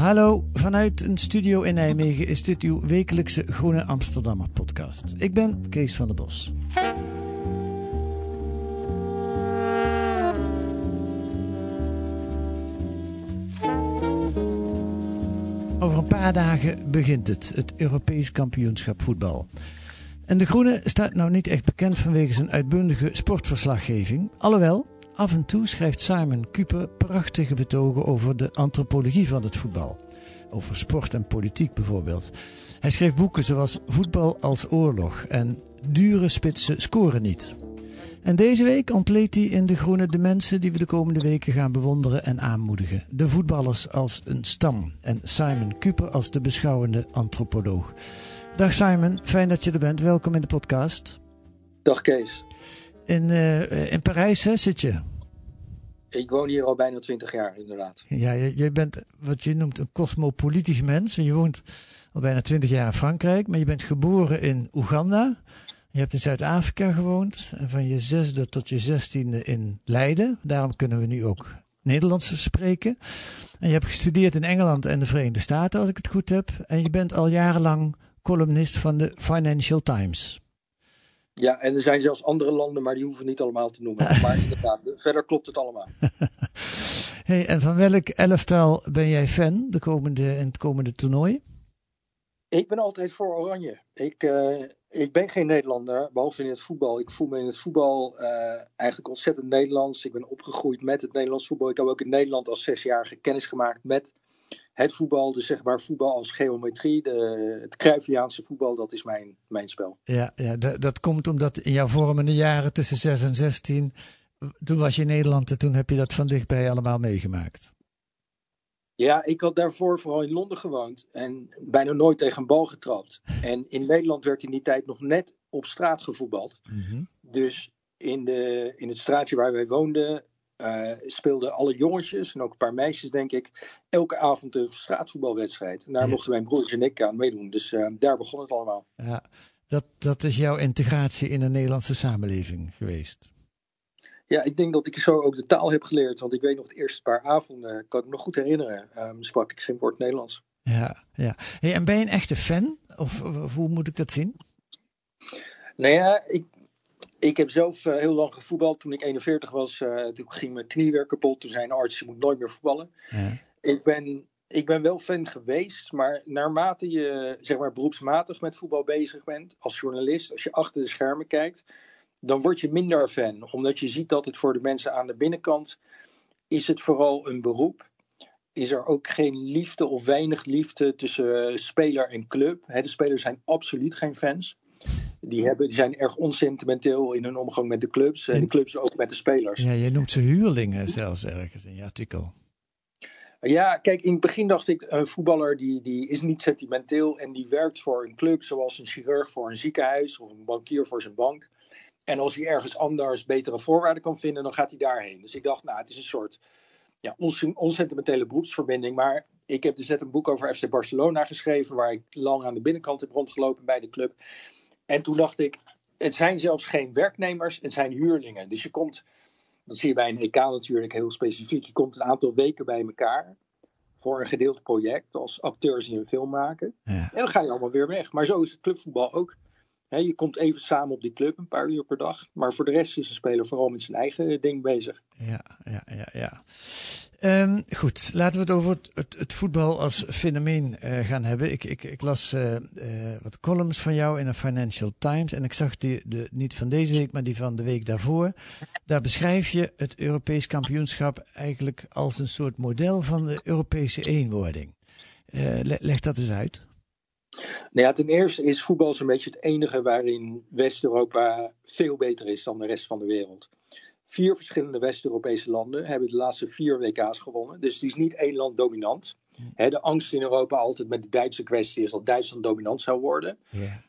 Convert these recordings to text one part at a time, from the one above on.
Hallo, vanuit een studio in Nijmegen is dit uw wekelijkse Groene Amsterdammer podcast. Ik ben Kees van der Bos. Over een paar dagen begint het, het Europees kampioenschap voetbal. En de Groene staat nou niet echt bekend vanwege zijn uitbundige sportverslaggeving. Alhoewel, af en toe schrijft Simon Kuper prachtige betogen over de antropologie van het voetbal. Over sport en politiek bijvoorbeeld. Hij schreef boeken zoals Voetbal als oorlog en Dure spitsen scoren niet. En deze week ontleedt hij in De Groene de mensen die we de komende weken gaan bewonderen en aanmoedigen. De voetballers als een stam en Simon Kuper als de beschouwende antropoloog. Dag Simon, fijn dat je er bent. Welkom in de podcast. Dag Kees. In, eh, in Parijs hè, zit je. Ik woon hier al bijna 20 jaar, inderdaad. Ja, je, je bent wat je noemt een cosmopolitisch mens. Je woont al bijna 20 jaar in Frankrijk, maar je bent geboren in Oeganda. Je hebt in Zuid-Afrika gewoond en van je zesde tot je zestiende in Leiden. Daarom kunnen we nu ook Nederlands spreken. En je hebt gestudeerd in Engeland en de Verenigde Staten, als ik het goed heb. En je bent al jarenlang columnist van de Financial Times. Ja, en er zijn zelfs andere landen, maar die hoeven niet allemaal te noemen. Maar inderdaad, verder klopt het allemaal. Hey, en van welk elftal ben jij fan de komende, in het komende toernooi? Ik ben altijd voor Oranje. Ik, eh, ik ben geen Nederlander, behalve in het voetbal. Ik voel me in het voetbal eh, eigenlijk ontzettend Nederlands. Ik ben opgegroeid met het Nederlands voetbal. Ik heb ook in Nederland als zesjarige kennis gemaakt met het voetbal. Dus zeg maar voetbal als geometrie. De, het Cruyffiaanse voetbal, dat is mijn, mijn spel. Ja, ja dat, komt omdat in jouw vormende jaren tussen 6 en 16, toen was je in Nederland en toen heb je dat van dichtbij allemaal meegemaakt. Ja, ik had daarvoor vooral in Londen gewoond en bijna nooit tegen een bal getrapt. En in Nederland werd in die tijd nog net op straat gevoetbald. Dus in, de, in het straatje waar wij woonden eh, speelden alle jongetjes en ook een paar meisjes, denk ik, elke avond een straatvoetbalwedstrijd. En daar Ja. mochten mijn broertje en ik aan meedoen. Dus eh, daar begon het allemaal. Ja, dat, dat is jouw integratie in de Nederlandse samenleving geweest. Ja, ik denk dat ik zo ook de taal heb geleerd. Want ik weet nog de eerste paar avonden, kan ik me nog goed herinneren, ehm, sprak ik geen woord Nederlands. Ja, ja. Hey, en ben je een echte fan? Of, of hoe moet ik dat zien? Nou ja, ik, ik heb zelf eh, heel lang gevoetbald. Toen ik 41 was, eh, toen ging mijn knie weer kapot. Toen zei een arts, je moet nooit meer voetballen. Ja. Ik ben, ik ben wel fan geweest, maar naarmate je zeg maar, beroepsmatig met voetbal bezig bent, als journalist, als je achter de schermen kijkt, dan word je minder fan. Omdat je ziet dat het voor de mensen aan de binnenkant is het vooral een beroep. Is er ook geen liefde of weinig liefde tussen eh, speler en club. Hè, de spelers zijn absoluut geen fans. Die, hebben, die zijn erg onsentimenteel in hun omgang met de clubs. En de clubs ook met de spelers. Ja, je noemt ze huurlingen zelfs ergens in je artikel. Ja, kijk, in het begin dacht ik, een voetballer die, die is niet sentimenteel en die werkt voor een club, zoals een chirurg voor een ziekenhuis of een bankier voor zijn bank. En als hij ergens anders betere voorwaarden kan vinden, dan gaat hij daarheen. Dus ik dacht, nou, het is een soort ja, ons- onsentimentele beroepsverbinding. Maar ik heb dus net een boek over FC Barcelona geschreven, waar ik lang aan de binnenkant heb rondgelopen bij de club. En toen dacht ik, het zijn zelfs geen werknemers, het zijn huurlingen. Dus je komt, dat zie je bij een EK natuurlijk heel specifiek, je komt een aantal weken bij elkaar voor een gedeeld project, als acteurs die een film maken. Ja. En dan ga je allemaal weer weg. Maar zo is het clubvoetbal ook. Je komt even samen op die club, een paar uur per dag. Maar voor de rest is een speler vooral met zijn eigen ding bezig. Ja, ja, ja, ja. Um, goed, laten we het over het, het, voetbal als fenomeen uh, gaan hebben. Ik, ik, ik las uh, uh, wat columns van jou in de Financial Times en ik zag die, de, niet van deze week, maar die van de week daarvoor. Daar beschrijf je het Europees kampioenschap eigenlijk als een soort model van de Europese eenwording. leg dat eens uit. Nou ja, ten eerste is voetbal zo'n beetje het enige waarin West-Europa veel beter is dan de rest van de wereld. Vier verschillende West-Europese landen hebben de laatste vier WK's gewonnen. Dus het is niet één land dominant. de angst in Europa altijd met de Duitse kwestie is dat Duitsland dominant zou worden.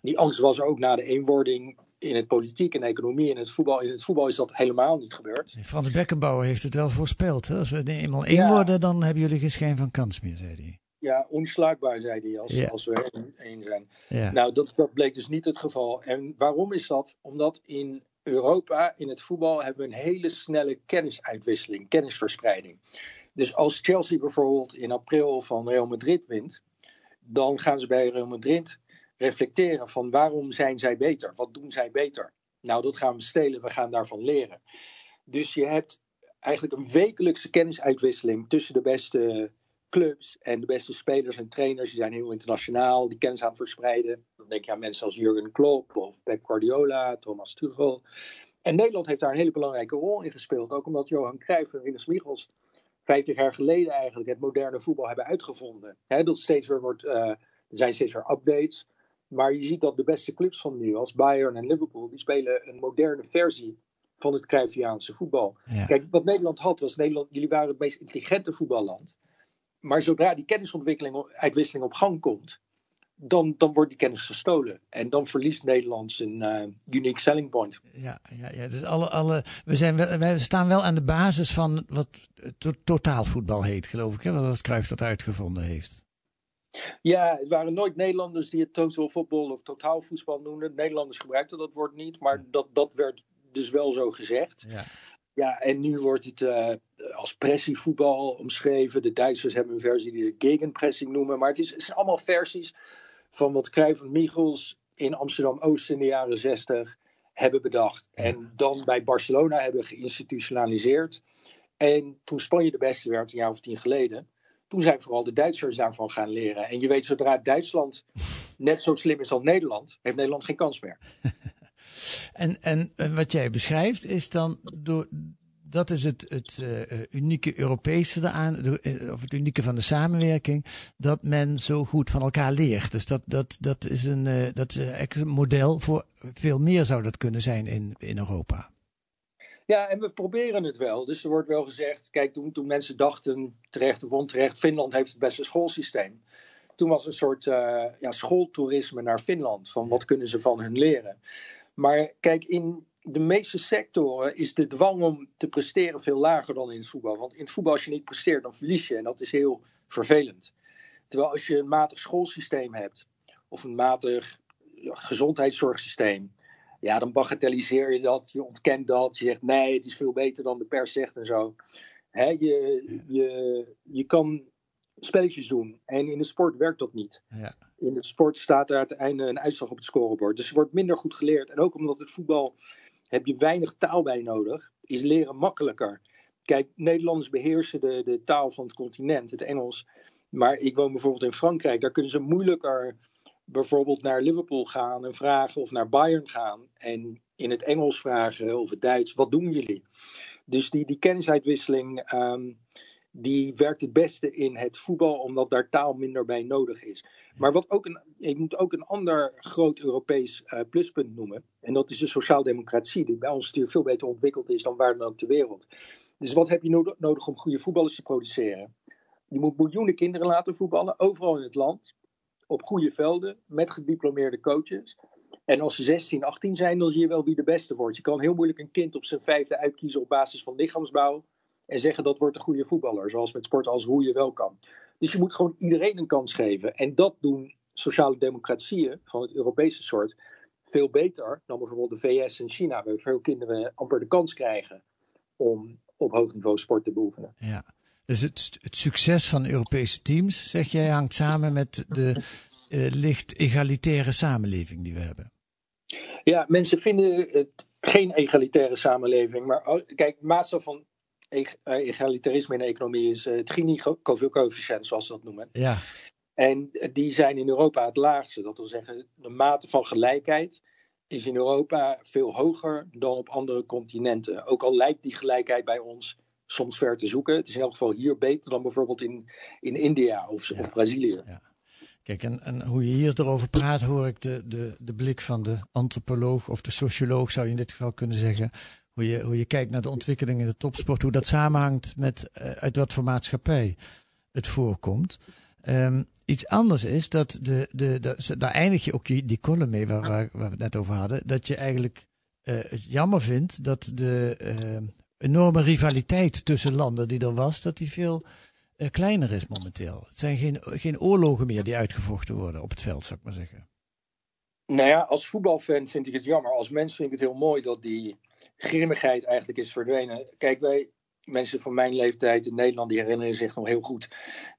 Die angst was er ook na de eenwording in het politiek en economie en het voetbal. In het voetbal is dat helemaal niet gebeurd. Frans Beckenbauer heeft het wel voorspeld. Hè? Als we eenmaal één worden, dan hebben jullie geen schijn van kans meer, zei hij. Ja, onslaagbaar, zei hij, als, als we één zijn. Nou, dat, dat bleek dus niet het geval. En waarom is dat? Omdat in Europa, in het voetbal, hebben we een hele snelle kennisuitwisseling, kennisverspreiding. Dus als Chelsea bijvoorbeeld in april van Real Madrid wint, dan gaan ze bij Real Madrid reflecteren van waarom zijn zij beter? Wat doen zij beter? Nou, dat gaan we stelen, we gaan daarvan leren. Dus je hebt eigenlijk een wekelijkse kennisuitwisseling tussen de beste clubs en de beste spelers en trainers. Die zijn heel internationaal, die kennis aan het verspreiden. Dan denk je aan mensen als Jurgen Klopp of Pep Guardiola, Thomas Tuchel. En Nederland heeft daar een hele belangrijke rol in gespeeld. Ook omdat Johan Cruijff en Rinus Michels 50 jaar geleden eigenlijk het moderne voetbal hebben uitgevonden. dat steeds weer wordt, uh, er zijn steeds weer updates. Maar je ziet dat de beste clubs van nu, als Bayern en Liverpool, die spelen een moderne versie van het Cruyffiaanse voetbal. Kijk, wat Nederland had, was Nederland, jullie waren het meest intelligente voetballand. Maar zodra die kennisontwikkeling, uitwisseling op gang komt, dan, dan wordt die kennis gestolen. En dan verliest Nederland zijn uh, unique selling point. Ja, ja, ja dus alle, alle, we, zijn, we staan wel aan de basis van wat to totaalvoetbal heet, geloof ik. Hè? Wat Cruijff dat uitgevonden heeft. Ja, het waren nooit Nederlanders die het total voetbal of totaalvoetbal noemden. Nederlanders gebruikten dat woord niet, maar dat, dat werd dus wel zo gezegd. Ja. Ja, en nu wordt het uh, als pressievoetbal omschreven. De Duitsers hebben een versie die ze gegenpressing noemen. Maar het, is, het zijn allemaal versies van wat Cruijff en Michels in Amsterdam-Oost in de jaren 60 hebben bedacht. En dan bij Barcelona hebben geïnstitutionaliseerd. En toen Spanje de beste werd, een jaar of tien geleden, toen zijn vooral de Duitsers daarvan gaan leren. En je weet, zodra Duitsland net zo slim is als Nederland, heeft Nederland geen kans meer. En, en wat jij beschrijft is dan door. Dat is het, het uh, unieke Europese eraan, eh, of het unieke van de samenwerking, dat men zo goed van elkaar leert. Dus dat, dat, dat is een, dat model voor veel meer zou dat kunnen zijn in, in Europa. Ja, en we proberen het wel. Dus er wordt wel gezegd, kijk, toen, toen mensen dachten, terecht of onterecht, Finland heeft het beste schoolsysteem. Toen was een soort ja, schooltoerisme naar Finland, van wat kunnen ze van hun leren. Maar kijk, in de meeste sectoren is de dwang om te presteren veel lager dan in het voetbal. Want in het voetbal, als je niet presteert, dan verlies je. En dat is heel vervelend. Terwijl als je een matig schoolsysteem hebt, of een matig gezondheidszorgsysteem, ja, dan bagatelliseer je dat, je ontkent dat, je zegt nee, het is veel beter dan de pers zegt en zo. Je, je, je kan spelletjes doen en in de sport werkt dat niet. Ja in de sport staat er uiteindelijk een uitslag op het scorebord. Dus er wordt minder goed geleerd. En ook omdat het voetbal heb je weinig taal bij nodig, is leren makkelijker. Kijk, Nederlanders beheersen de, de taal van het continent, het Engels. Maar ik woon bijvoorbeeld in Frankrijk. Daar kunnen ze moeilijker bijvoorbeeld naar Liverpool gaan en vragen of naar Bayern gaan. En in het Engels vragen of het Duits, wat doen jullie? Dus die, die kennisuitwisseling, um, die werkt het beste in het voetbal, omdat daar taal minder bij nodig is. Maar wat ook een, ik moet ook een ander groot Europees uh, pluspunt noemen. En dat is de sociaaldemocratie, die bij ons natuurlijk veel beter ontwikkeld is dan waar dan ook ter wereld. Dus wat heb je nodig om goede voetballers te produceren? Je moet miljoenen kinderen laten voetballen, overal in het land. Op goede velden, met gediplomeerde coaches. En als ze 16, 18 zijn, dan zie je wel wie de beste wordt. Je kan heel moeilijk een kind op zijn vijfde uitkiezen op basis van lichaamsbouw. En zeggen dat wordt een goede voetballer. Zoals met sport als hoe je wel kan. Dus je moet gewoon iedereen een kans geven. En dat doen sociale democratieën van het Europese soort veel beter dan bijvoorbeeld de VS en China, waar veel kinderen amper de kans krijgen om op hoog niveau sport te beoefenen. Ja, dus het, het succes van Europese teams, zeg jij, hangt samen met de uh, licht egalitaire samenleving die we hebben. Ja, mensen vinden het geen egalitaire samenleving. Maar oh, kijk, Maastricht van egalitarisme in de economie is het Gini-coëfficiënt, zoals ze dat noemen. Ja. En die zijn in Europa het laagste. Dat wil zeggen, de mate van gelijkheid is in Europa veel hoger dan op andere continenten. Ook al lijkt die gelijkheid bij ons soms ver te zoeken. Het is in elk geval hier beter dan bijvoorbeeld in, in India of, of Brazilië. Ja. Kijk, en, en hoe je hier erover praat, hoor ik de, de, de blik van de antropoloog of de socioloog, zou je in dit geval kunnen zeggen. Hoe je, hoe je kijkt naar de ontwikkeling in de topsport, hoe dat samenhangt met uh, uit wat voor maatschappij het voorkomt. Um, iets anders is dat de, de, daar eindig je ook die, die mee waar, waar, we het net over hadden. Dat je eigenlijk uh, het jammer vindt dat de uh, enorme rivaliteit tussen landen die er was, dat die veel uh, kleiner is momenteel. Het zijn geen, geen oorlogen meer die uitgevochten worden op het veld, zou ik maar zeggen. Nou ja, als voetbalfan vind ik het jammer. Als mens vind ik het heel mooi dat die grimmigheid eigenlijk is verdwenen. Kijk, wij, mensen van mijn leeftijd in Nederland, die herinneren zich nog heel goed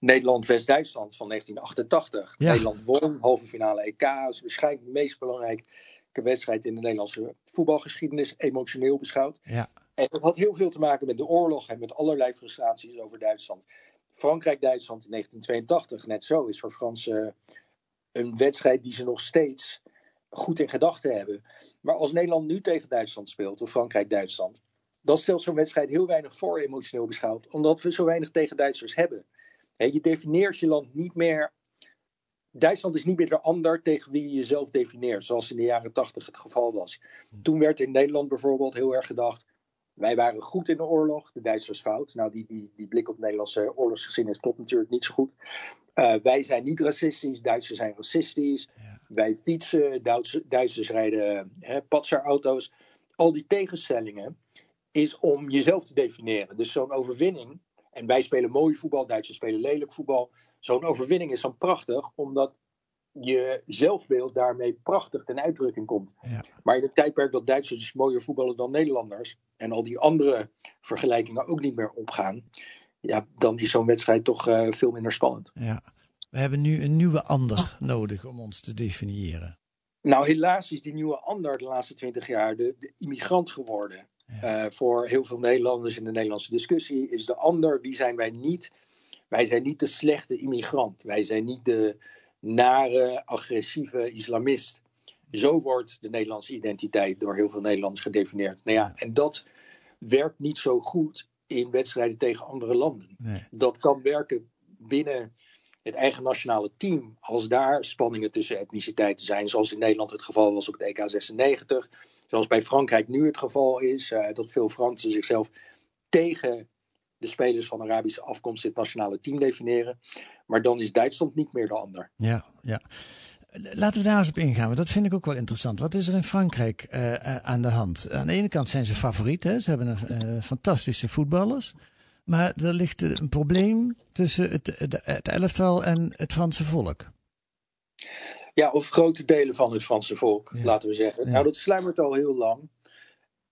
Nederland-West-Duitsland van 1988. Nederland won, halve finale EK. Is waarschijnlijk de meest belangrijke wedstrijd in de Nederlandse voetbalgeschiedenis, emotioneel beschouwd. Ja. En dat had heel veel te maken met de oorlog en met allerlei frustraties over Duitsland. Frankrijk-Duitsland in 1982, net zo, is voor Fransen een wedstrijd die ze nog steeds goed in gedachten hebben. Maar als Nederland nu tegen Duitsland speelt, of Frankrijk-Duitsland, dan stelt zo'n wedstrijd heel weinig voor emotioneel beschouwd, omdat we zo weinig tegen Duitsers hebben. je defineert je land niet meer. Duitsland is niet meer de ander tegen wie je jezelf defineert, zoals in de jaren tachtig het geval was. Toen werd in Nederland bijvoorbeeld heel erg gedacht: wij waren goed in de oorlog, de Duitsers fout. Nou, die, die, die blik op Nederlandse oorlogsgeschiedenis klopt natuurlijk niet zo goed. Uh, wij zijn niet racistisch, Duitsers zijn racistisch. Wij fietsen, Duitsers, Duitsers rijden hè, patserauto's. Al die tegenstellingen is om jezelf te definiëren. Dus zo'n overwinning, en wij spelen mooi voetbal, Duitsers spelen lelijk voetbal. Zo'n overwinning is dan prachtig, omdat je zelfbeeld daarmee prachtig ten uitdrukking komt. Ja. Maar in het tijdperk dat Duitsers dus mooier voetballen dan Nederlanders, en al die andere vergelijkingen ook niet meer opgaan, ja, dan is zo'n wedstrijd toch uh, veel minder spannend. Ja. We hebben nu een nieuwe ander nodig om ons te definiëren. Nou, helaas is die nieuwe ander de laatste twintig jaar de, de immigrant geworden. Uh, voor heel veel Nederlanders in de Nederlandse discussie is de ander, wie zijn wij niet? Wij zijn niet de slechte immigrant. Wij zijn niet de nare, agressieve islamist. Zo wordt de Nederlandse identiteit door heel veel Nederlanders gedefinieerd. Nou ja, en dat werkt niet zo goed in wedstrijden tegen andere landen. Nee. Dat kan werken binnen het eigen nationale team, als daar spanningen tussen etniciteiten zijn, zoals in Nederland het geval was op het EK 96, zoals bij Frankrijk nu het geval is, uh, dat veel Fransen zichzelf tegen de spelers van Arabische afkomst het nationale team definiëren. Maar dan is Duitsland niet meer de ander. Ja, ja. Laten we daar eens op ingaan, want dat vind ik ook wel interessant. Wat is er in Frankrijk uh, aan de hand? Aan de ene kant zijn ze favoriet, hè? ze hebben een, fantastische voetballers. Maar er ligt een probleem tussen het, het, elftal en het Franse volk. Ja, of grote delen van het Franse volk, ja. laten we zeggen. Ja. Nou, dat sluimert al heel lang.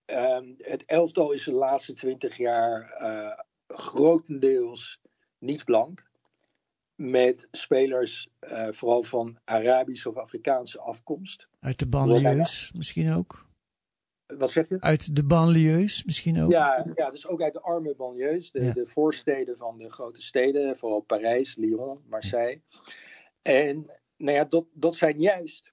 Um, het elftal is de laatste twintig jaar uh, grotendeels niet blank. Met spelers uh, vooral van Arabische of Afrikaanse afkomst. Uit de banlieues misschien ook? Wat zeg je? Uit de banlieues misschien ook? Ja, ja dus ook uit de arme banlieues. De, ja. de voorsteden van de grote steden. Vooral Parijs, Lyon, Marseille. En nou ja, dat, dat zijn juist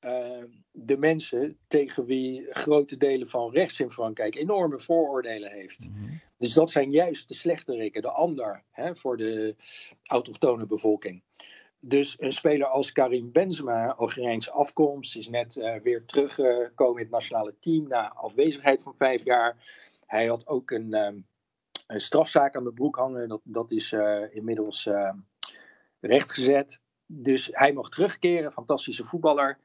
uh, de mensen tegen wie grote delen van rechts in Frankrijk enorme vooroordelen heeft. Mhm. Dus dat zijn juist de slechterikken, de ander hè, voor de autochtone bevolking. Dus een speler als Karim Benzema, Algerijnse afkomst, is net uh, weer teruggekomen in het nationale team na afwezigheid van vijf jaar. Hij had ook een, um, een strafzaak aan de broek hangen, dat, dat is uh, inmiddels uh, rechtgezet. Dus hij mag terugkeren, fantastische voetballer.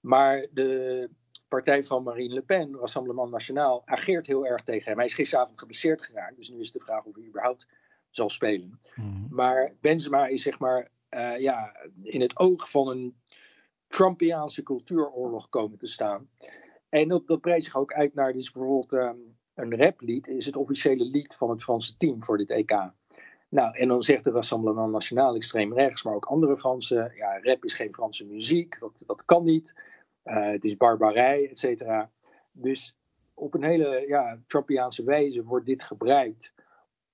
Maar de partij van Marine Le Pen, Rassemblement Nationaal, ageert heel erg tegen hem. Hij is gisteravond geblesseerd geraakt, dus nu is de vraag of hij überhaupt zal spelen. Mm-hmm. Maar Benzema is zeg maar uh, ja, in het oog van een Trumpiaanse cultuuroorlog komen te staan. En dat, dat breidt zich ook uit naar dus bijvoorbeeld um, een raplied, is het officiële lied van het Franse team voor dit EK. Nou, en dan zegt de Rassemblement Nationaal extreem rechts, maar ook andere Fransen, ja, rap is geen Franse muziek, dat, dat kan niet. Uh, het is barbarij, et cetera. Dus op een hele ja, Trumpiaanse wijze wordt dit gebruikt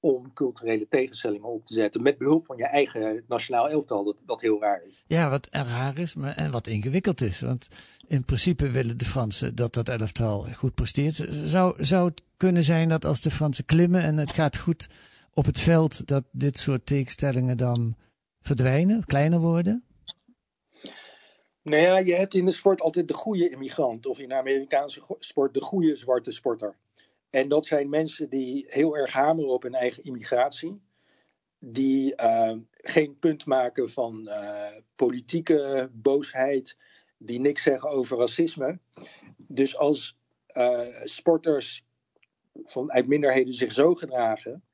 om culturele tegenstellingen op te zetten. Met behulp van je eigen nationaal elftal, dat, dat heel raar is. Ja, wat raar is maar, en wat ingewikkeld is. Want in principe willen de Fransen dat dat elftal goed presteert. Zou, zou het kunnen zijn dat als de Fransen klimmen en het gaat goed op het veld, dat dit soort tegenstellingen dan verdwijnen, kleiner worden? Nou ja, je hebt in de sport altijd de goede immigrant. Of in de Amerikaanse sport de goede zwarte sporter. En dat zijn mensen die heel erg hameren op hun eigen immigratie. Die uh, geen punt maken van uh, politieke boosheid. Die niks zeggen over racisme. Dus als uh, sporters vanuit minderheden zich zo gedragen.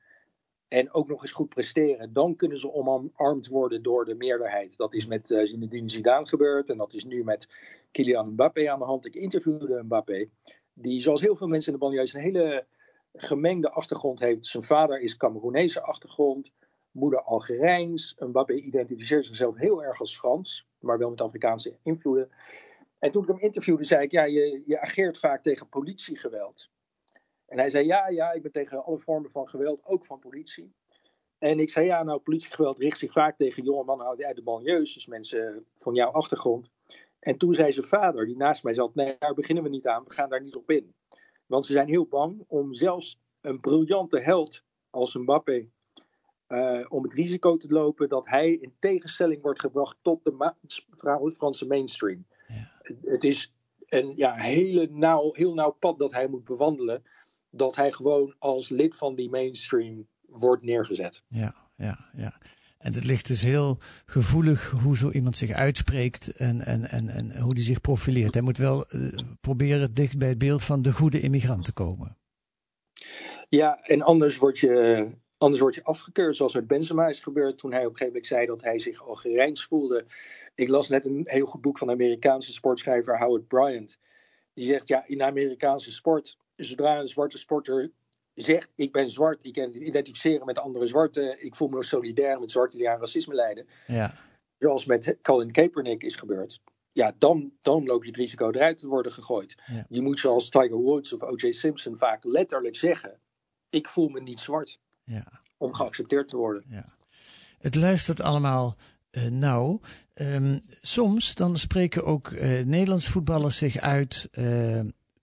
En ook nog eens goed presteren. Dan kunnen ze omarmd worden door de meerderheid. Dat is met Zinedine Zidane gebeurd. En dat is nu met Kylian Mbappé aan de hand. Ik interviewde Mbappé die zoals heel veel mensen in de banlieue een hele gemengde achtergrond heeft. Zijn vader is Cameroenese achtergrond, moeder Algerijns. Mbappé identificeert zichzelf heel erg als Frans, maar wel met Afrikaanse invloeden. En toen ik hem interviewde, zei ik, ja, je, je ageert vaak tegen politiegeweld. En hij zei, ja, ja, ik ben tegen alle vormen van geweld, ook van politie. En ik zei, ja, nou, politiegeweld richt zich vaak tegen jonge mannen uit de banlieues, dus mensen van jouw achtergrond. En toen zei zijn vader, die naast mij zat, nee, daar beginnen we niet aan, we gaan daar niet op in. Want ze zijn heel bang om zelfs een briljante held als Mbappé, uh, om het risico te lopen dat hij in tegenstelling wordt gebracht tot de Franse mainstream. Ja. Het is een ja, hele nauw, heel nauw pad dat hij moet bewandelen, dat hij gewoon als lid van die mainstream wordt neergezet. Ja, ja, ja. En het ligt dus heel gevoelig hoe zo iemand zich uitspreekt en, en, en, en hoe die zich profileert. Hij moet wel uh, proberen dicht bij het beeld van de goede immigrant te komen. Ja, en anders word je, anders word je afgekeurd, zoals met Benzema is gebeurd toen hij op een gegeven moment zei dat hij zich Algerijns voelde. Ik las net een heel goed boek van Amerikaanse sportschrijver Howard Bryant. Die zegt, ja, in Amerikaanse sport, zodra een zwarte sporter zegt: Ik ben zwart, ik identificeren met andere zwarten, ik voel me solidair met zwarten die aan racisme lijden. Ja. Zoals met Colin Kaepernick is gebeurd. Ja, dan, dan loop je het risico eruit te worden gegooid. Ja. Je moet zoals Tiger Woods of O.J. Simpson vaak letterlijk zeggen: Ik voel me niet zwart. Ja. Om geaccepteerd te worden. Ja. Het luistert allemaal uh, nauw. Um, soms dan spreken ook uh, Nederlandse voetballers zich uit uh,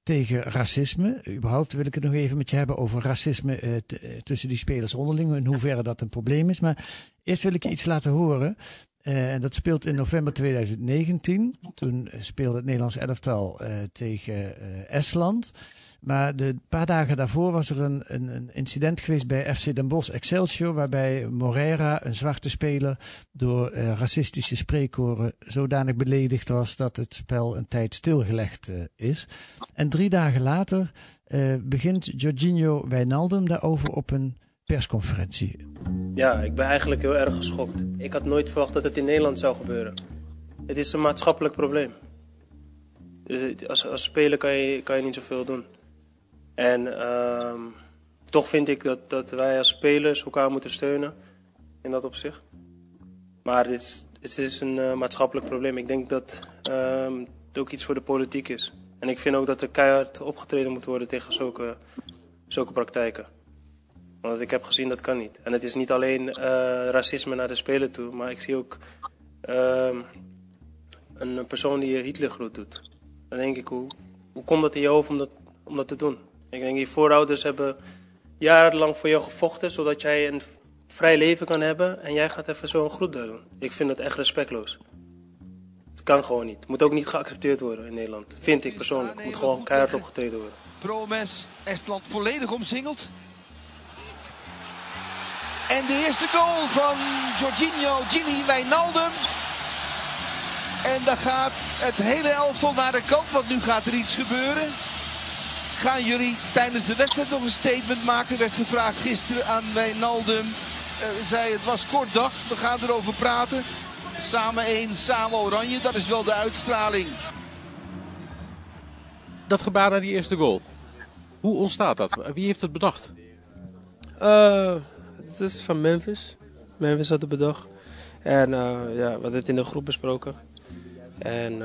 tegen racisme. Überhaupt wil ik het nog even met je hebben over racisme uh, tussen die spelers onderling. In hoeverre dat een probleem is. Maar eerst wil ik je iets laten horen. Uh, en dat speelt in november 2019. Toen speelde het Nederlands elftal tegen Estland. Maar de paar dagen daarvoor was er een, een, incident geweest bij FC Den Bosch Excelsior. Waarbij Moreira, een zwarte speler, door uh, racistische spreekkoren zodanig beledigd was dat het spel een tijd stilgelegd uh, is. En drie dagen later uh, begint Jorginho Wijnaldum daarover op een persconferentie. Ja, ik ben eigenlijk heel erg geschokt. Ik had nooit verwacht dat het in Nederland zou gebeuren. Het is een maatschappelijk probleem. Als, als speler kan je, kan je niet zoveel doen. En uh, toch vind ik dat, dat wij als spelers elkaar moeten steunen in dat opzicht. Maar dit is, het is een uh, maatschappelijk probleem. Ik denk dat uh, het ook iets voor de politiek is. En ik vind ook dat er keihard opgetreden moet worden tegen zulke, zulke praktijken. Want ik heb gezien dat kan niet. En het is niet alleen uh, racisme naar de speler toe, maar ik zie ook ehm, een persoon die Hitler groet doet. Dan denk ik, hoe, hoe komt dat in je hoofd om dat, om dat te doen? Ik denk, je voorouders hebben jarenlang voor jou gevochten, zodat jij een vrij leven kan hebben. En jij gaat even zo'n groet doen. Ik vind dat echt respectloos. Het kan gewoon niet. Het moet ook niet geaccepteerd worden in Nederland. Vind ik persoonlijk. Het moet gewoon keihard opgetreden worden. Promes, Estland volledig omsingeld. En de eerste goal van Jorginho Gini Wijnaldum. En dan gaat het hele elftal naar de kant, want nu gaat er iets gebeuren. Gaan jullie tijdens de wedstrijd nog een statement maken? Werd gevraagd gisteren aan Wijnaldum. Uh, zei het was kort dag, we gaan erover praten. Samen één, samen oranje, dat is wel de uitstraling. Dat gebaar naar die eerste goal. Hoe ontstaat dat? Wie heeft het bedacht? Uh, het is van Memphis. Memphis had het bedacht. En uh, ja, we hadden het in de groep besproken. En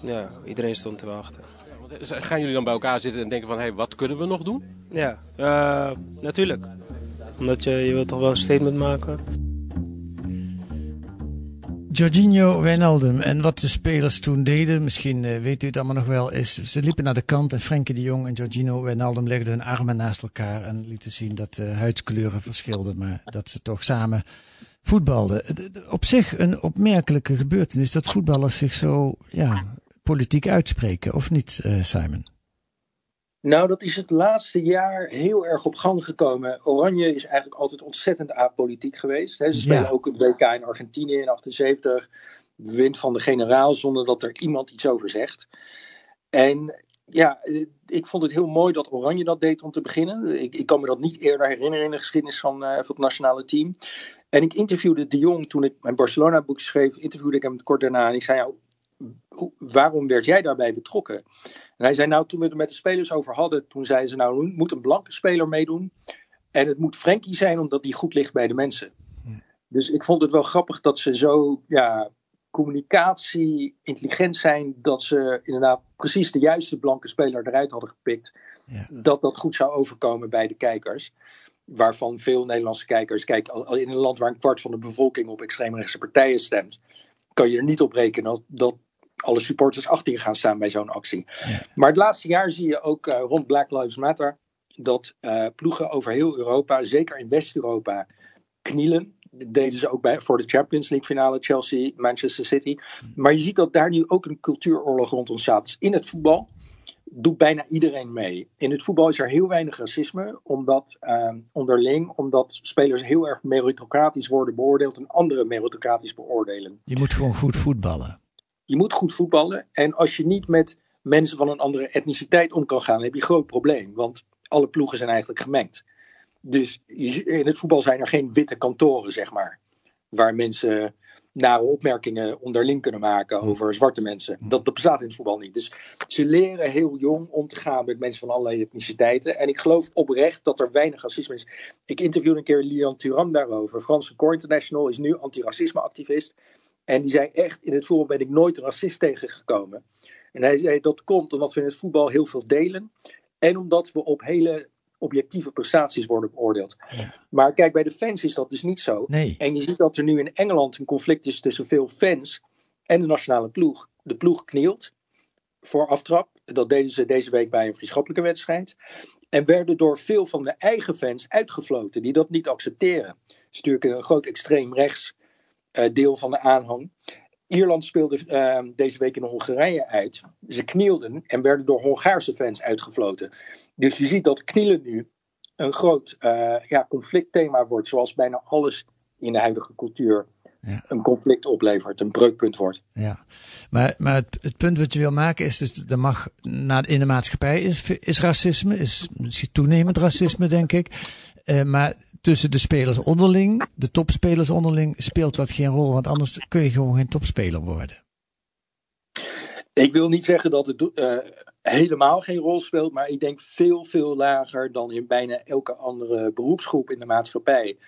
ja, iedereen stond te wachten. Gaan jullie dan bij elkaar zitten en denken van, hé, hey, wat kunnen we nog doen? Ja, uh, natuurlijk. Omdat je, je wilt toch wel een statement maken. Jorginho Wijnaldum en wat de spelers toen deden, misschien uh, weet u het allemaal nog wel, is ze liepen naar de kant en Frenkie de Jong en Jorginho Wijnaldum legden hun armen naast elkaar en lieten zien dat de huidskleuren verschilden, maar dat ze toch samen voetbalden. Op zich een opmerkelijke gebeurtenis dat voetballers zich zo ja, politiek uitspreken, of niet, uh, Simon? Nou, dat is het laatste jaar heel erg op gang gekomen. Oranje is eigenlijk altijd ontzettend apolitiek geweest. Ze spelen ook het WK in Argentinië in 78. Wint van de generaal zonder dat er iemand iets over zegt. En ja, ik vond het heel mooi dat Oranje dat deed om te beginnen. Ik, ik kan me dat niet eerder herinneren in de geschiedenis van, uh, van het nationale team. En ik interviewde de Jong toen ik mijn Barcelona-boek schreef. Interviewde ik hem kort daarna. En ik zei, ja, waarom werd jij daarbij betrokken? En hij zei, nou, toen we het met de spelers over hadden, toen zeiden ze, nou, moet een blanke speler meedoen. En het moet Frenkie zijn, omdat die goed ligt bij de mensen. Dus ik vond het wel grappig dat ze zo, ja, communicatie, intelligent zijn, dat ze inderdaad precies de juiste blanke speler eruit hadden gepikt. Ja. Dat dat goed zou overkomen bij de kijkers. Waarvan veel Nederlandse kijkers, kijk, in een land waar een kwart van de bevolking op extreemrechtse partijen stemt, kan je er niet op rekenen dat alle supporters achter je gaan staan bij zo'n actie. Maar het laatste jaar zie je ook uh, rond Black Lives Matter dat uh, ploegen over heel Europa, zeker in West-Europa, knielen. Dat deden ze ook bij, voor de Champions League finale, Chelsea, Manchester City. Maar je ziet dat daar nu ook een cultuuroorlog rond ontstaat. Dus in het voetbal doet bijna iedereen mee. In het voetbal is er heel weinig racisme, omdat uh, onderling, omdat spelers heel erg meritocratisch worden beoordeeld en anderen meritocratisch beoordelen. Je moet gewoon goed voetballen. Je moet goed voetballen. En als je niet met mensen van een andere etniciteit om kan gaan, dan heb je een groot probleem. Want alle ploegen zijn eigenlijk gemengd. Dus in het voetbal zijn er geen witte kantoren, zeg maar. Waar mensen nare opmerkingen onderling kunnen maken over zwarte mensen. Dat, dat bestaat in het voetbal niet. Dus ze leren heel jong om te gaan met mensen van allerlei etniciteiten. En ik geloof oprecht dat er weinig racisme is. Ik interviewde een keer Lian Thuram daarover. Franse Core International is nu antiracisme-activist. En die zei echt, in het voetbal ben ik nooit een racist tegengekomen. En hij zei, dat komt omdat we in het voetbal heel veel delen. En omdat we op hele objectieve prestaties worden beoordeeld. Maar kijk, bij de fans is dat dus niet zo. Nee. En je ziet dat er nu in Engeland een conflict is tussen veel fans en de nationale ploeg. De ploeg knielt voor aftrap. Dat deden ze deze week bij een vriendschappelijke wedstrijd. En werden door veel van de eigen fans uitgefloten, die dat niet accepteren. Stuur een groot extreem rechts deel van de aanhang. Ierland speelde uh, deze week in Hongarije uit. Ze knielden en werden door Hongaarse fans uitgefloten. Dus je ziet dat knielen nu een groot uh, ja, conflictthema wordt, zoals bijna alles in de huidige cultuur ja. een conflict oplevert, een breukpunt wordt. Ja, maar, maar het, het, punt wat je wil maken is dus, er mag in de maatschappij is, is racisme, is, is toenemend racisme denk ik. Uh, maar tussen de spelers onderling, de topspelers onderling, speelt dat geen rol. Want anders kun je gewoon geen topspeler worden. Ik wil niet zeggen dat het uh, helemaal geen rol speelt, maar ik denk veel, veel lager dan in bijna elke andere beroepsgroep in de maatschappij.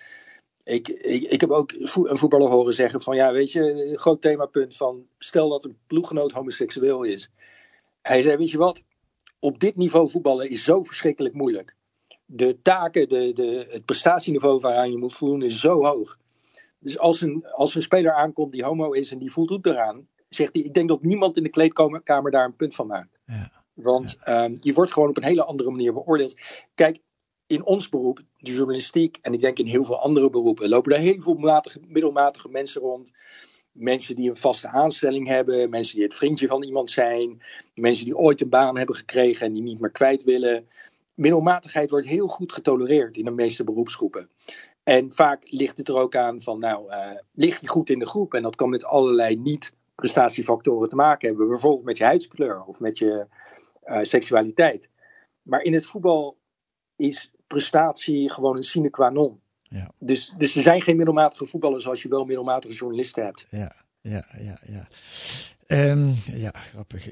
Ik, ik, ik heb ook een voetballer horen zeggen van ja, weet je, een groot themapunt van stel dat een ploeggenoot homoseksueel is. Hij zei, weet je wat, op dit niveau voetballen is zo verschrikkelijk moeilijk de taken, de, de, het prestatieniveau waaraan je moet voldoen is zo hoog. Dus als een, als een speler aankomt die homo is en die voldoet eraan, zegt hij: Ik denk dat niemand in de kleedkamer daar een punt van maakt. Ja. Want um, je wordt gewoon op een hele andere manier beoordeeld. Kijk, in ons beroep, de journalistiek, en ik denk in heel veel andere beroepen, lopen er heel veel matige, middelmatige mensen rond. Mensen die een vaste aanstelling hebben, mensen die het vriendje van iemand zijn, mensen die ooit een baan hebben gekregen en die niet meer kwijt willen middelmatigheid wordt heel goed getolereerd in de meeste beroepsgroepen. En vaak ligt het er ook aan van, nou, uh, lig je goed in de groep? En dat kan met allerlei niet-prestatiefactoren te maken hebben. Bijvoorbeeld met je huidskleur of met je uh, seksualiteit. Maar in het voetbal is prestatie gewoon een sine qua non. Ja. Dus, dus er zijn geen middelmatige voetballers als je wel middelmatige journalisten hebt. Ja, ja, ja, ja. Um, ja, grappig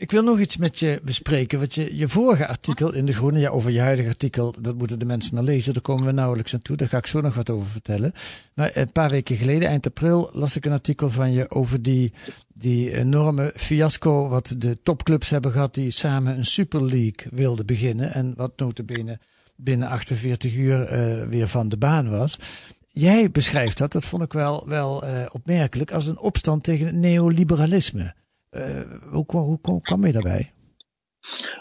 Ik wil nog iets met je bespreken. Wat je, je vorige artikel in De Groene, ja, over je huidige artikel, dat moeten de mensen maar lezen. Daar komen we nauwelijks aan toe. Daar ga ik zo nog wat over vertellen. Maar een paar weken geleden, eind april, las ik een artikel van je over die, die enorme fiasco wat de topclubs hebben gehad die samen een Super League wilden beginnen. En wat notabene binnen 48 uur uh, weer van de baan was. Jij beschrijft dat, dat vond ik wel, wel uh, opmerkelijk, als een opstand tegen het neoliberalisme. Uh, hoe, hoe, hoe kwam je daarbij?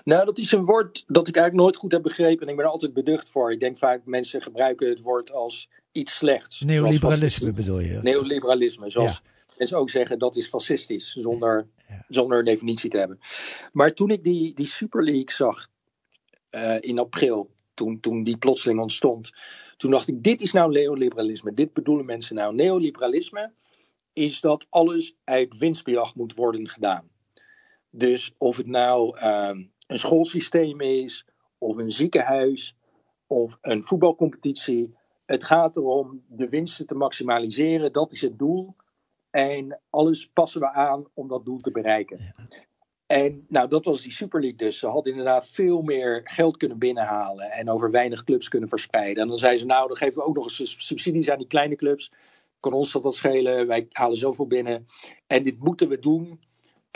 Nou, dat is een woord dat ik eigenlijk nooit goed heb begrepen en ik ben er altijd beducht voor. Ik denk vaak mensen gebruiken het woord als iets slechts. Neoliberalisme bedoel je? Neoliberalisme, zoals ja. mensen ook zeggen dat is fascistisch, zonder, ja. zonder een definitie te hebben. Maar toen ik die, die Super League zag uh, in april, toen, toen die plotseling ontstond, toen dacht ik, dit is nou neoliberalisme. Dit bedoelen mensen nou. Neoliberalisme is dat alles uit winstbejag moet worden gedaan. Dus of het nou um, een schoolsysteem is, of een ziekenhuis, of een voetbalcompetitie. Het gaat erom de winsten te maximaliseren, dat is het doel. En alles passen we aan om dat doel te bereiken. En nou, dat was die Super League dus. Ze hadden inderdaad veel meer geld kunnen binnenhalen en over weinig clubs kunnen verspreiden. En dan zeiden ze, nou, dan geven we ook nog eens subsidies aan die kleine clubs. Kan ons dat wat schelen? Wij halen zoveel binnen. En dit moeten we doen.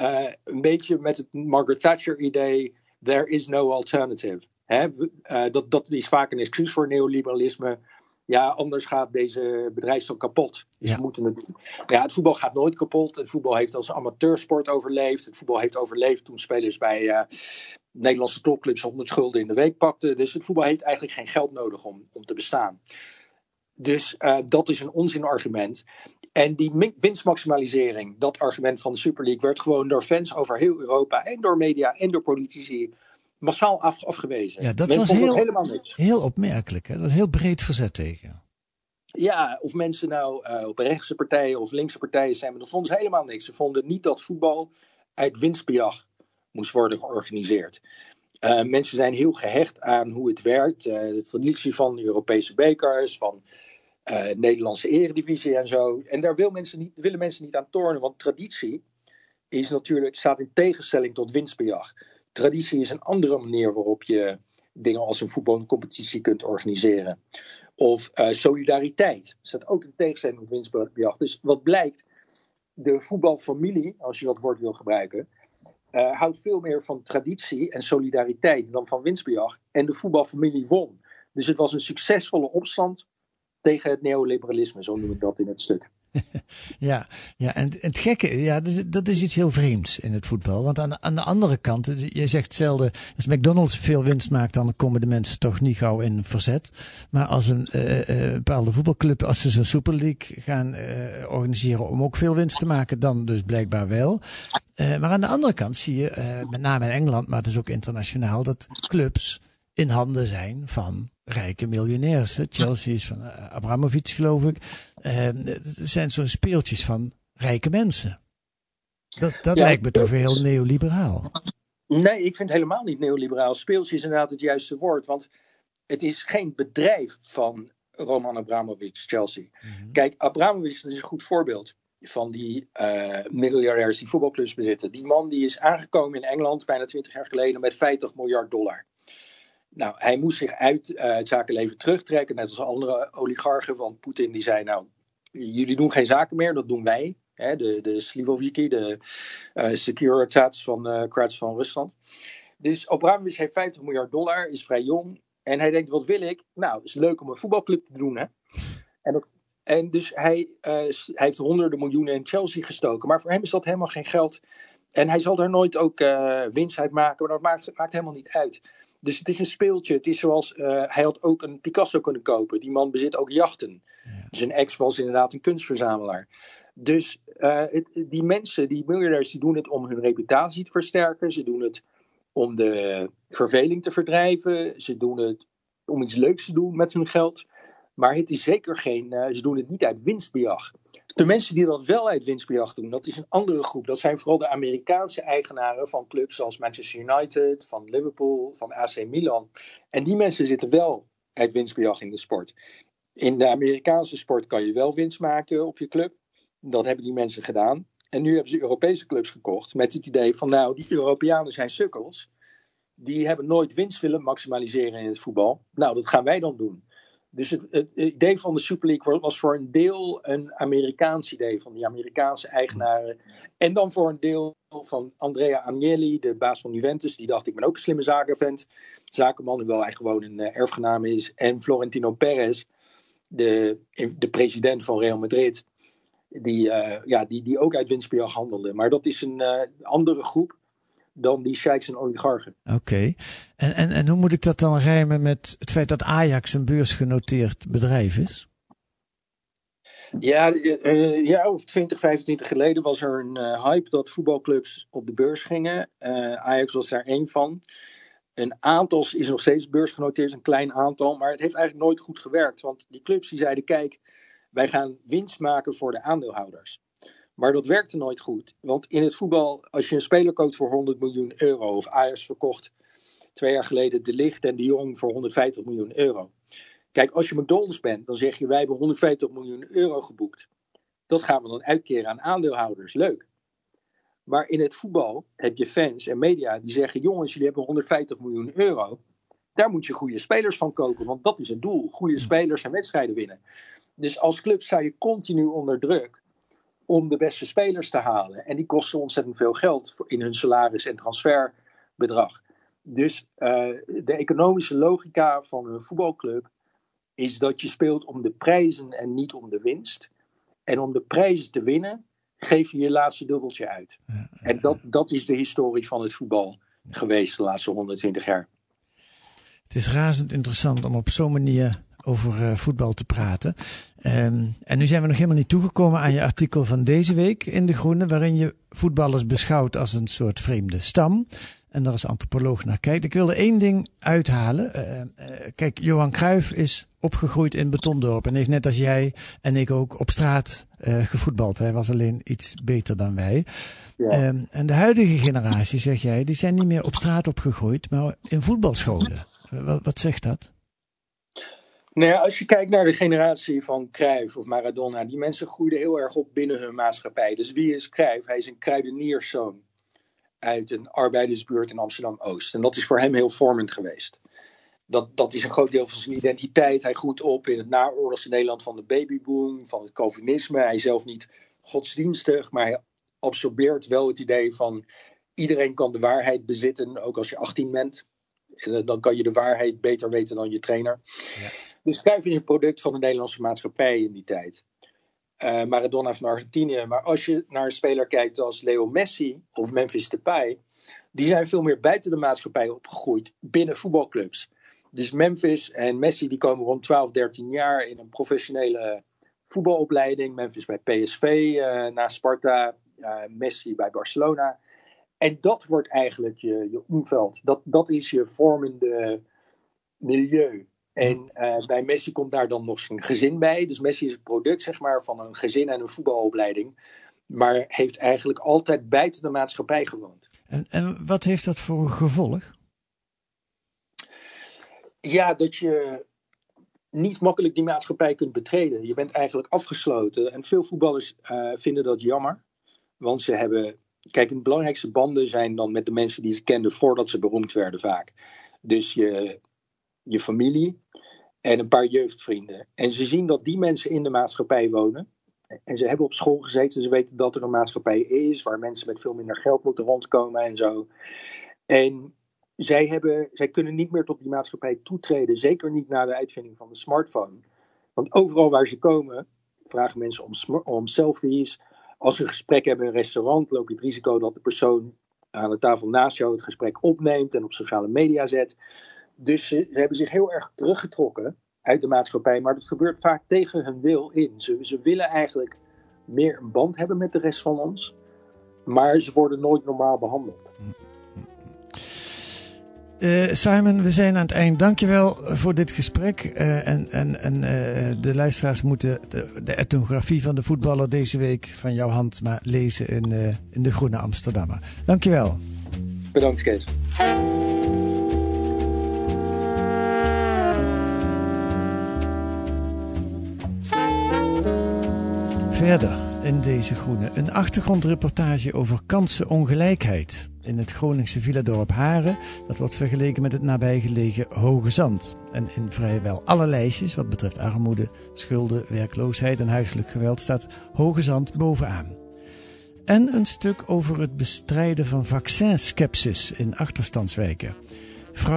Uh, een beetje met het Margaret Thatcher idee, there is no alternative. Hè? Uh, dat, dat is vaak een excuus voor neoliberalisme. Ja, anders gaat deze bedrijfstak kapot. Dus ja. we moeten het doen. Ja, het voetbal gaat nooit kapot. Het voetbal heeft als amateursport overleefd. Het voetbal heeft overleefd toen spelers bij uh, Nederlandse topclubs 100 gulden in de week pakten. Dus het voetbal heeft eigenlijk geen geld nodig om, om te bestaan. Dus uh, dat is een onzinargument. En die winstmaximalisering, dat argument van de Super League, werd gewoon door fans over heel Europa en door media en door politici massaal af, afgewezen. Ja, dat was heel, helemaal niks. heel opmerkelijk. Hè? Dat was heel breed verzet tegen. Ja, of mensen nou uh, op rechtse partijen of linkse partijen zijn, maar dat vonden ze helemaal niks. Ze vonden niet dat voetbal uit winstbejag moest worden georganiseerd. Uh, mensen zijn heel gehecht aan hoe het werkt. Uh, de traditie van de Europese bekers, van uh, Nederlandse eredivisie en zo. En daar wil mensen niet, willen mensen niet aan tornen, want traditie is natuurlijk, staat in tegenstelling tot winstbejag. Traditie is een andere manier waarop je dingen als een voetbalcompetitie kunt organiseren. Of solidariteit staat ook in tegenstelling tot winstbejag. Dus wat blijkt, de voetbalfamilie, als je dat woord wil gebruiken, uh, houdt veel meer van traditie en solidariteit dan van winstbejag. En de voetbalfamilie won. Dus het was een succesvolle opstand tegen het neoliberalisme, zo noem ik dat in het stuk. ja, ja, en het gekke, ja, dat is, dat is iets heel vreemds in het voetbal. Want aan de, aan de andere kant, je zegt hetzelfde, als McDonald's veel winst maakt, dan komen de mensen toch niet gauw in verzet. Maar als een uh, bepaalde voetbalclub, als ze zo'n Super League gaan organiseren om ook veel winst te maken, dan dus blijkbaar wel. Maar aan de andere kant zie je, met name in Engeland, maar het is ook internationaal, dat clubs in handen zijn van rijke miljonairs. Chelsea is van uh, Abramovic, geloof ik. Uh, het zijn zo'n speeltjes van rijke mensen. Dat, dat ja, lijkt me toch heel neoliberaal. Nee, ik vind helemaal niet neoliberaal. Speeltje is inderdaad het juiste woord. Want het is geen bedrijf van Roman Abramovic, Chelsea. Mm -hmm. Kijk, Abramovic is een goed voorbeeld van die uh, miljardairs die voetbalclubs bezitten. Die man die is aangekomen in Engeland bijna 20 jaar geleden met 50 miljard dollar. Nou, hij moest zich uit uh, het zakenleven terugtrekken, net als andere oligarchen. Want Poetin die zei, nou, jullie doen geen zaken meer, dat doen wij. Hè, de, de Slivoviki, de uh, Securitas van uh, van Rusland. Dus Abramovich heeft 50 miljard dollar, is vrij jong. En hij denkt, wat wil ik? Nou, het is leuk om een voetbalclub te doen, hè. En, ook, en dus hij, hij heeft honderden miljoenen in Chelsea gestoken. Maar voor hem is dat helemaal geen geld. En hij zal er nooit ook winst uit maken, maar dat maakt, maakt helemaal niet uit. Dus het is een speeltje. Het is zoals, uh, hij had ook een Picasso kunnen kopen. Die man bezit ook jachten. Ja. Zijn ex was inderdaad een kunstverzamelaar. Dus uh, het, die mensen, die miljardairs, die doen het om hun reputatie te versterken. Ze doen het om de verveling te verdrijven. Ze doen het om iets leuks te doen met hun geld. Maar het is zeker geen, uh, ze doen het niet uit winstbejag. De mensen die dat wel uit winstbejag doen, dat is een andere groep. Dat zijn vooral de Amerikaanse eigenaren van clubs zoals Manchester United, van Liverpool, van AC Milan. En die mensen zitten wel uit winstbejag in de sport. In de Amerikaanse sport kan je wel winst maken op je club. Dat hebben die mensen gedaan. En nu hebben ze Europese clubs gekocht met het idee van nou, die Europeanen zijn sukkels. Die hebben nooit winst willen maximaliseren in het voetbal. Nou, dat gaan wij dan doen. Dus het, het, idee van de Super League was voor een deel een Amerikaans idee van die Amerikaanse eigenaren. En dan voor een deel van Andrea Agnelli, de baas van Juventus. Die dacht, ik ben ook een slimme zakenvent. Zakenman, hoewel hij gewoon een uh, erfgenaam is. En Florentino Perez, de, de president van Real Madrid. Die, uh, ja, die, die ook uit winstbejag handelde. Maar dat is een uh, andere groep dan die sheiks en oligarchen. Oké. En, en, en hoe moet ik dat dan rijmen met het feit dat Ajax een beursgenoteerd bedrijf is? Ja, uh, ja, of 20, 25 geleden was er een uh, hype dat voetbalclubs op de beurs gingen. Uh, Ajax was daar één van. Een aantal is nog steeds beursgenoteerd, een klein aantal. Maar het heeft eigenlijk nooit goed gewerkt. Want die clubs die zeiden, kijk, wij gaan winst maken voor de aandeelhouders. Maar dat werkte nooit goed. Want in het voetbal, als je een speler koopt voor 100 miljoen euro, of Ajax verkocht twee jaar geleden De Licht en De Jong voor 150 miljoen euro. Kijk, als je McDonald's bent, dan zeg je wij hebben 150 miljoen euro geboekt. Dat gaan we dan uitkeren aan aandeelhouders. Leuk. Maar in het voetbal heb je fans en media die zeggen: jongens, jullie hebben 150 miljoen euro. Daar moet je goede spelers van kopen, want dat is het doel. Goede spelers en wedstrijden winnen. Dus als club sta je continu onder druk om de beste spelers te halen. En die kosten ontzettend veel geld in hun salaris en transferbedrag. Dus uh, de economische logica van een voetbalclub is dat je speelt om de prijzen en niet om de winst. En om de prijzen te winnen, geef je je laatste dubbeltje uit. En dat, dat is de historie van het voetbal geweest de laatste 120 jaar. Het is razend interessant om op zo'n manier over uh, voetbal te praten. Um, en nu zijn we nog helemaal niet toegekomen aan je artikel van deze week in De Groene, waarin je voetballers beschouwt als een soort vreemde stam. En daar als antropoloog naar kijkt. Ik wilde één ding uithalen. Uh, uh, kijk, Johan Cruijff is opgegroeid in Betondorp en heeft net als jij en ik ook op straat gevoetbald. Hij was alleen iets beter dan wij. Ja. Um, en de huidige generatie, zeg jij, die zijn niet meer op straat opgegroeid, maar in voetbalscholen. Wat, wat zegt dat? Nou als je kijkt naar de generatie van Cruijff of Maradona, die mensen groeiden heel erg op binnen hun maatschappij. Dus wie is Cruijff? Hij is een kruidenierszoon uit een arbeidersbuurt in Amsterdam-Oost. En dat is voor hem heel vormend geweest. Dat, dat is een groot deel van zijn identiteit. Hij groeit op in het naoorlogse Nederland van de babyboom, van het Calvinisme. Hij is zelf niet godsdienstig, maar hij absorbeert wel het idee van iedereen kan de waarheid bezitten, ook als je 18 bent. En dan kan je de waarheid beter weten dan je trainer. Ja. Dus Cruijff is een product van de Nederlandse maatschappij in die tijd. Uh, Maradona van Argentinië. Maar als je naar een speler kijkt als Leo Messi of Memphis Depay, die zijn veel meer buiten de maatschappij opgegroeid binnen voetbalclubs. Dus Memphis en Messi die komen rond 12, 13 jaar in een professionele voetbalopleiding. Memphis bij PSV, uh, na Sparta, uh, Messi bij Barcelona. En dat wordt eigenlijk je, je omveld. Dat, dat is je vormende milieu. En uh, bij Messi komt daar dan nog zijn gezin bij. Dus Messi is het product zeg maar, van een gezin en een voetbalopleiding. Maar heeft eigenlijk altijd buiten de maatschappij gewoond. En, en wat heeft dat voor gevolg? Ja, dat je niet makkelijk die maatschappij kunt betreden. Je bent eigenlijk afgesloten. En veel voetballers uh, vinden dat jammer. Want ze hebben. Kijk, de belangrijkste banden zijn dan met de mensen die ze kenden voordat ze beroemd werden vaak. Dus je, je familie en een paar jeugdvrienden. En ze zien dat die mensen in de maatschappij wonen. En ze hebben op school gezeten, ze weten dat er een maatschappij is waar mensen met veel minder geld moeten rondkomen en zo. En zij, hebben, zij kunnen niet meer tot die maatschappij toetreden, zeker niet na de uitvinding van de smartphone. Want overal waar ze komen, vragen mensen om, om selfies. Als ze een gesprek hebben in een restaurant, loop je het risico dat de persoon aan de tafel naast jou het gesprek opneemt en op sociale media zet. Dus ze, ze, hebben zich heel erg teruggetrokken uit de maatschappij, maar dat gebeurt vaak tegen hun wil in. Ze, ze willen eigenlijk meer een band hebben met de rest van ons, maar ze worden nooit normaal behandeld. Uh, Simon, we zijn aan het eind. Dankjewel voor dit gesprek. Uh, en en, en uh, de luisteraars moeten de, de, etnografie van de voetballer deze week van jouw hand maar lezen in, in de Groene Amsterdammer. Dankjewel. Bedankt, Kees. Verder. in deze groene. Een achtergrondreportage over kansenongelijkheid in het Groningse villadorp Haren. Dat wordt vergeleken met het nabijgelegen Hoge Zand. En in vrijwel alle lijstjes wat betreft armoede, schulden, werkloosheid en huiselijk geweld staat Hoge Zand bovenaan. En een stuk over het bestrijden van vaccinskepsis in achterstandswijken.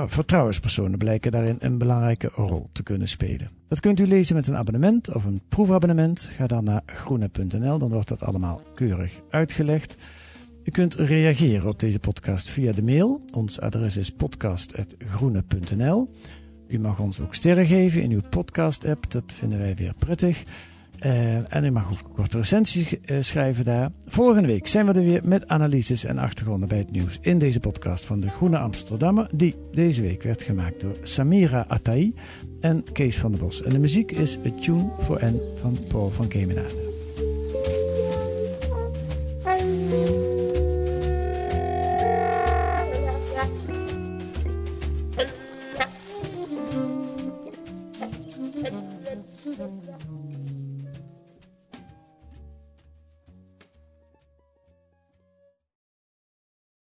Vertrouwenspersonen blijken daarin een belangrijke rol te kunnen spelen. Dat kunt u lezen met een abonnement of een proefabonnement. Ga dan naar groene.nl, dan wordt dat allemaal keurig uitgelegd. U kunt reageren op deze podcast via de mail. Ons adres is podcast.groene.nl. U mag ons ook sterren geven in uw podcast-app, dat vinden wij weer prettig. Eh, en u mag ook een korte recensies eh, schrijven daar. Volgende week zijn we er weer met analyses en achtergronden bij het nieuws in deze podcast van de Groene Amsterdammer, die deze week werd gemaakt door Samira Atai en Kees van der Bos. En de muziek is A Tune for N van Paul van Kemenade.